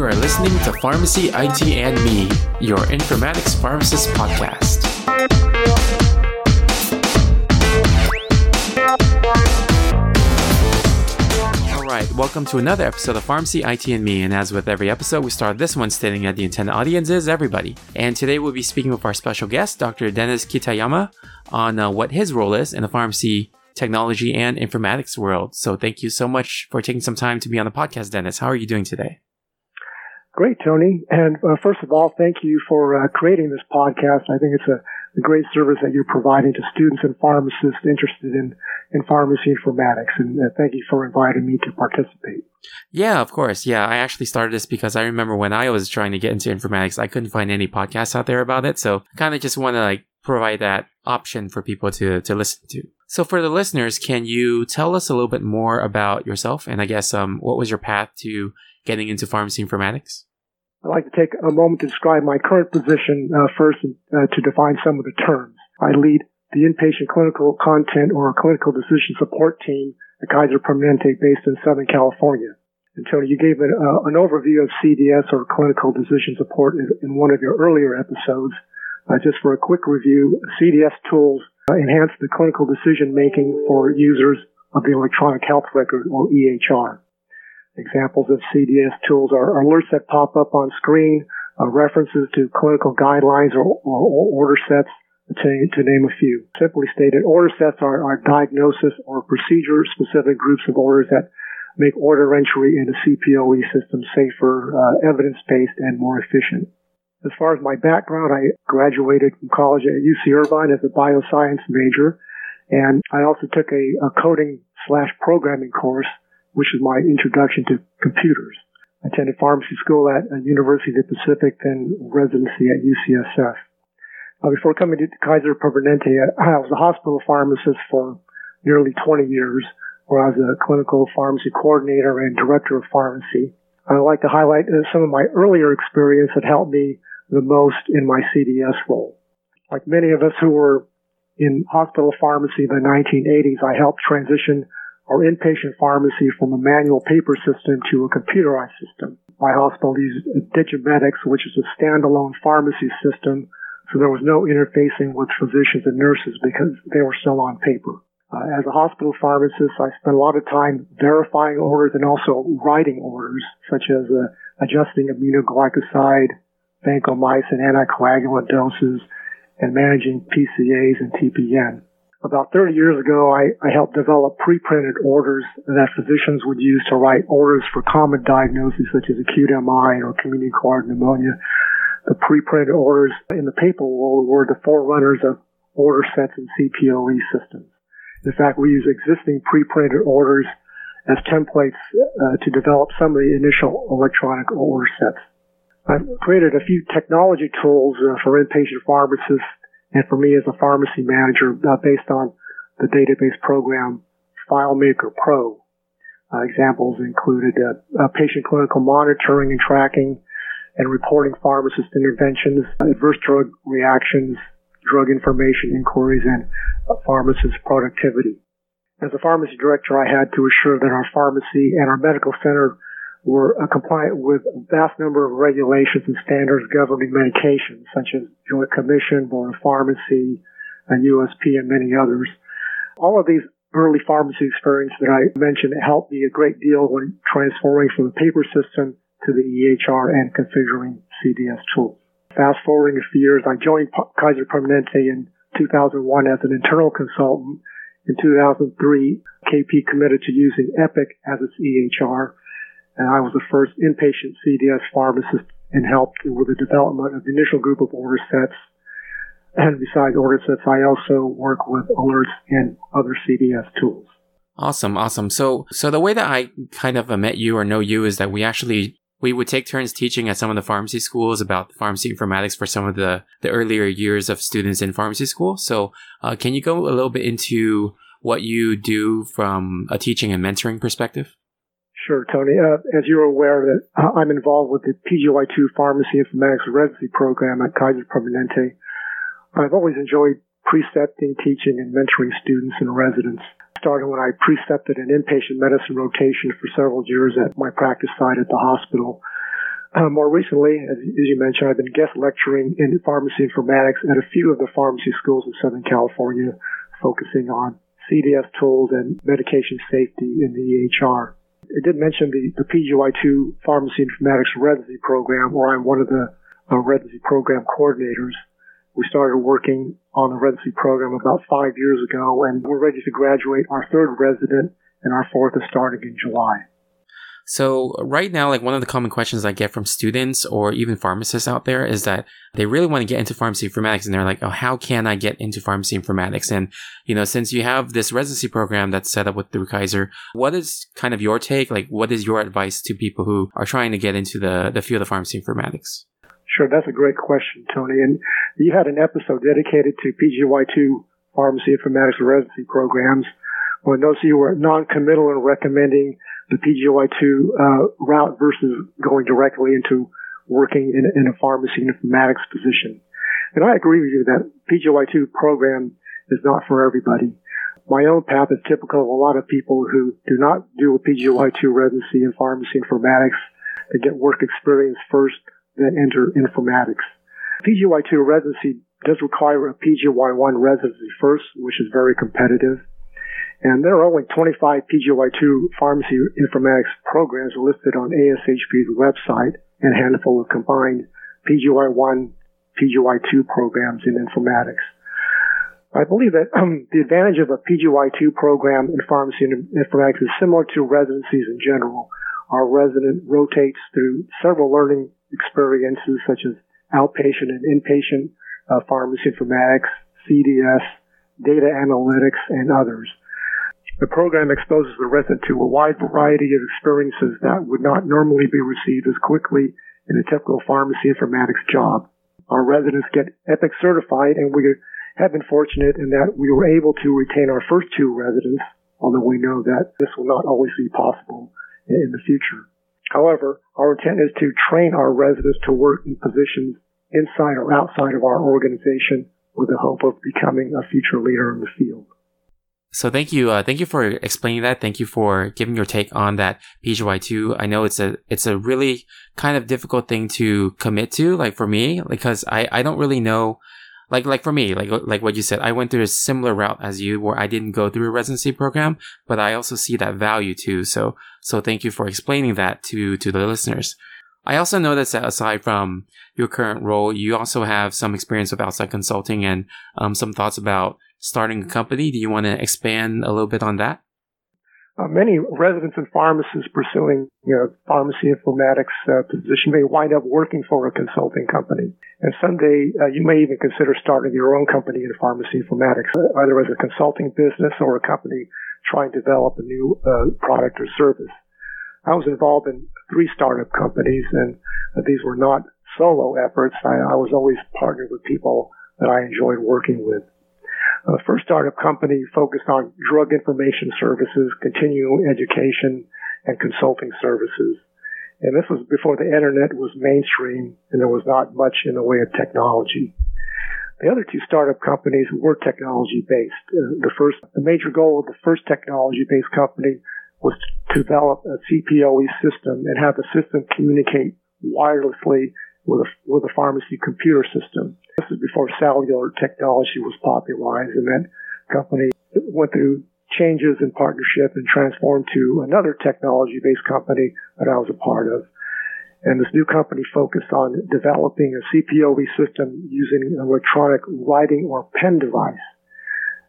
You are listening to Pharmacy IT and Me, your informatics pharmacist podcast. All right, welcome to another episode of Pharmacy IT and Me. And as with every episode, we start this one stating that the intended audience is everybody. And today we'll be speaking with our special guest, Dr. Dennis Kitayama, on uh, what his role is in the pharmacy technology and informatics world. So thank you so much for taking some time to be on the podcast, Dennis. How are you doing today? Great, Tony. And uh, first of all, thank you for uh, creating this podcast. I think it's a, a, great service that you're providing to students and pharmacists interested in, in pharmacy informatics. And uh, thank you for inviting me to participate. Yeah, of course. Yeah, I actually started this because I remember when I was trying to get into informatics, I couldn't find any podcasts out there about it. So kind of just want to like provide that option for people to, to listen to. So for the listeners, can you tell us a little bit more about yourself? And I guess, um, what was your path to getting into pharmacy informatics? I'd like to take a moment to describe my current position uh, first uh, to define some of the terms. I lead the inpatient clinical content or clinical decision support team at Kaiser Permanente based in Southern California. And Tony, you gave an, uh, an overview of CDS or clinical decision support in, in one of your earlier episodes. Uh, just for a quick review, CDS tools uh, enhance the clinical decision making for users of the electronic health record or EHR. Examples of CDS tools are alerts that pop up on screen, uh, references to clinical guidelines or, or, or order sets, to, to, name a few. Simply stated, order sets are, are diagnosis or procedure specific groups of orders that make order entry into CPOE system safer, uh, evidence based, and more efficient. As far as my background, I graduated from college at UC Irvine as a bioscience major, and I also took a, a coding slash programming course which is my introduction to computers. I attended pharmacy school at University of the Pacific, then residency at UCSF. Uh, before coming to Kaiser Permanente, I was a hospital pharmacist for nearly 20 years, where I was a clinical pharmacy coordinator and director of pharmacy. I would like to highlight uh, some of my earlier experience that helped me the most in my CDS role. Like many of us who were in hospital pharmacy in the 1980s, I helped transition our inpatient pharmacy from a manual paper system to a computerized system. My hospital used Digimedics, which is a standalone pharmacy system, so there was no interfacing with physicians and nurses because they were still on paper. Uh, as a hospital pharmacist, I spent a lot of time verifying orders and also writing orders, such as uh, adjusting aminoglycoside, vancomycin, anticoagulant doses, and managing PCAs and TPN. About 30 years ago, I, I helped develop pre-printed orders that physicians would use to write orders for common diagnoses such as acute MI or community acquired pneumonia. The pre-printed orders in the paper world were the forerunners of order sets and CPOE systems. In fact, we use existing pre-printed orders as templates uh, to develop some of the initial electronic order sets. I've created a few technology tools uh, for inpatient pharmacists and for me as a pharmacy manager uh, based on the database program FileMaker Pro. Uh, examples included uh, uh, patient clinical monitoring and tracking and reporting pharmacist interventions, adverse drug reactions, drug information inquiries, and pharmacist productivity. As a pharmacy director, I had to assure that our pharmacy and our medical center were uh, compliant with a vast number of regulations and standards governing medications, such as Joint Commission, Board of Pharmacy, and USP, and many others. All of these early pharmacy experience that I mentioned helped me a great deal when transforming from the paper system to the EHR and configuring CDS tools. Fast forwarding a few years, I joined Kaiser Permanente in 2001 as an internal consultant. In 2003, KP committed to using Epic as its EHR and I was the first inpatient CDS pharmacist and helped with the development of the initial group of order sets. And besides order sets, I also work with alerts and other CDS tools. Awesome, awesome. So, so the way that I kind of met you or know you is that we actually we would take turns teaching at some of the pharmacy schools about pharmacy informatics for some of the the earlier years of students in pharmacy school. So, uh, can you go a little bit into what you do from a teaching and mentoring perspective? Sure, Tony. Uh, as you're aware, that uh, I'm involved with the PGY2 Pharmacy Informatics Residency Program at Kaiser Permanente. I've always enjoyed precepting, teaching, and mentoring students and residents. Starting when I precepted an inpatient medicine rotation for several years at my practice site at the hospital. uh, more recently, as, as, you mentioned, I've been guest lecturing in pharmacy informatics at a few of the pharmacy schools in Southern California, focusing on CDS tools and medication safety in the EHR. I did mention the, the PGY2 Pharmacy Informatics Residency Program, where I'm one of the uh, residency program coordinators. We started working on the residency program about five years ago, and we're ready to graduate our third resident, and our fourth is starting in July. So uh, right now, like one of the common questions I get from students or even pharmacists out there is that they really want to get into pharmacy informatics and they're like, oh, how can I get into pharmacy informatics? And, you know, since you have this residency program that's set up with through Kaiser, what is kind of your take? Like, what is your advice to people who are trying to get into the, the field of pharmacy informatics? Sure, that's a great question, Tony. And you had an episode dedicated to PGY2 pharmacy informatics residency programs. When those of you were non-committal in recommending the PGY2 uh, route versus going directly into working in, in a pharmacy informatics position. And I agree with you that PGY2 program is not for everybody. My own path is typical of a lot of people who do not do a PGY2 residency in pharmacy informatics. They get work experience first, then enter informatics. PGY2 residency does require a PGY1 residency first, which is very competitive. And there are only 25 PGY2 pharmacy informatics programs listed on ASHP's website and a handful of combined PGY1, PGY2 programs in informatics. I believe that um, the advantage of a PGY2 program in pharmacy informatics is similar to residencies in general. Our resident rotates through several learning experiences such as outpatient and inpatient uh, pharmacy informatics, CDS, data analytics, and others. The program exposes the resident to a wide variety of experiences that would not normally be received as quickly in a typical pharmacy informatics job. Our residents get EPIC certified and we have been fortunate in that we were able to retain our first two residents, although we know that this will not always be possible in the future. However, our intent is to train our residents to work in positions inside or outside of our organization with the hope of becoming a future leader in the field. So thank you, uh, thank you for explaining that. Thank you for giving your take on that PGY2. I know it's a it's a really kind of difficult thing to commit to, like for me, because I I don't really know, like like for me, like like what you said, I went through a similar route as you, where I didn't go through a residency program, but I also see that value too. So so thank you for explaining that to to the listeners. I also noticed that aside from your current role, you also have some experience with outside consulting and um, some thoughts about starting a company. Do you want to expand a little bit on that? Uh, many residents and pharmacists pursuing you know, pharmacy informatics uh, position may wind up working for a consulting company. And someday uh, you may even consider starting your own company in pharmacy informatics, either as a consulting business or a company trying to develop a new uh, product or service. I was involved in three startup companies, and uh, these were not solo efforts. I, I was always partnered with people that I enjoyed working with. Uh, first startup company focused on drug information services, continuing education, and consulting services. And this was before the internet was mainstream and there was not much in the way of technology. The other two startup companies were technology based. Uh, the first, the major goal of the first technology based company was to develop a CPOE system and have the system communicate wirelessly with a, with a pharmacy computer system. This is before cellular technology was popularized, and that company went through changes in partnership and transformed to another technology-based company that I was a part of. And this new company focused on developing a CPOE system using an electronic writing or pen device.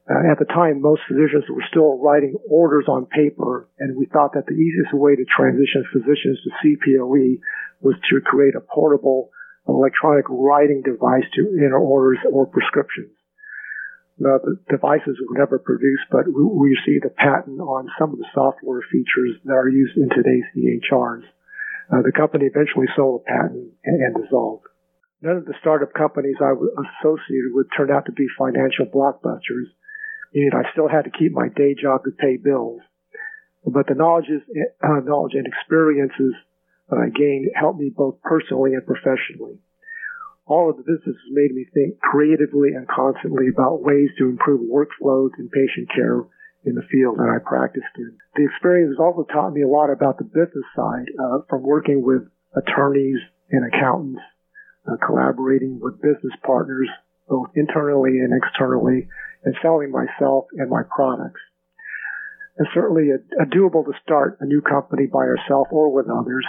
Uh, at the time, most physicians were still writing orders on paper, and we thought that the easiest way to transition physicians to CPOE was to create a portable electronic writing device to enter orders or prescriptions. Now, the devices were never produced, but we received a patent on some of the software features that are used in today's EHRs. Uh, the company eventually sold the patent and, and dissolved. None of the startup companies I was associated with turned out to be financial blockbusters, meaning I still had to keep my day job to pay bills. But the knowledge, uh, knowledge and experiences that I gained helped me both personally and professionally. All of this has made me think creatively and constantly about ways to improve workflows in patient care in the field that I practiced in. The experience has also taught me a lot about the business side uh, from working with attorneys and accountants, uh, collaborating with business partners, both internally and externally, and selling myself and my products. It's certainly a, a doable to start a new company by yourself or with others.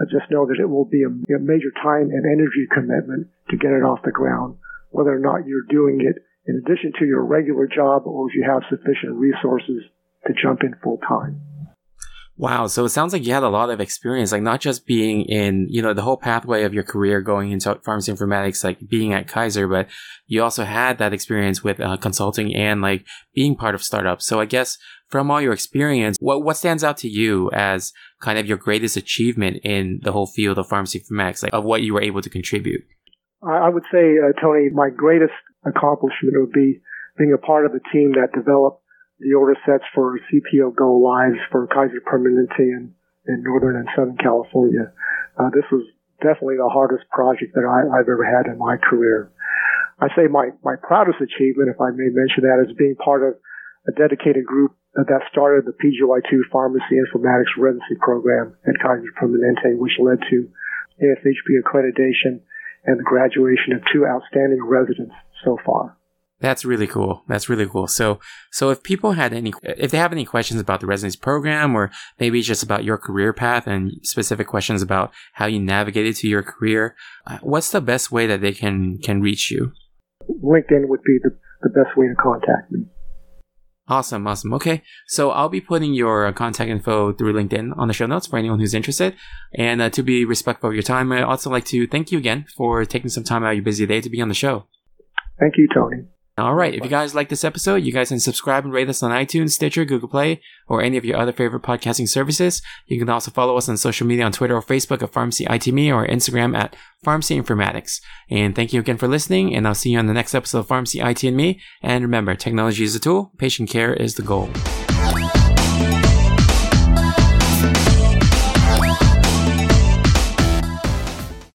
I just know that it will be a, a major time and energy commitment to get it off the ground, whether or not you're doing it in addition to your regular job or if you have sufficient resources to jump in full time. Wow. So it sounds like you had a lot of experience, like not just being in, you know, the whole pathway of your career going into pharmacy informatics, like being at Kaiser, but you also had that experience with uh, consulting and like being part of startups. So I guess from all your experience, what, what stands out to you as kind of your greatest achievement in the whole field of pharmacy informatics, like of what you were able to contribute? I would say, uh, Tony, my greatest accomplishment would be being a part of the team that developed the order sets for CPOE go lives for Kaiser Permanente in, in Northern and Southern California. Uh, this was definitely the hardest project that I, have ever had in my career. I say my, my proudest achievement, if I may mention that, is being part of a dedicated group that started the PGY2 Pharmacy Informatics Residency Program at Kaiser Permanente, which led to ASHP accreditation and the graduation of two outstanding residents so far. That's really cool. That's really cool. So, so if people had any, if they have any questions about the residency program or maybe just about your career path and specific questions about how you navigated to your career, uh, what's the best way that they can, can reach you? LinkedIn would be the, the best way to contact me. Awesome, awesome. Okay, so I'll be putting your contact info through LinkedIn on the show notes for anyone who's interested. And uh, to be respectful of your time, I'd also like to thank you again for taking some time out of your busy day to be on the show. Thank you, Tony. All right. If you guys like this episode, you guys can subscribe and rate us on iTunes, Stitcher, Google Play, or any of your other favorite podcasting services. You can also follow us on social media on Twitter or Facebook at Pharmacy ITME or Instagram at Pharmacy Informatics. And thank you again for listening, and I'll see you on the next episode of Pharmacy IT and Me. And remember, technology is a tool, patient care is the goal.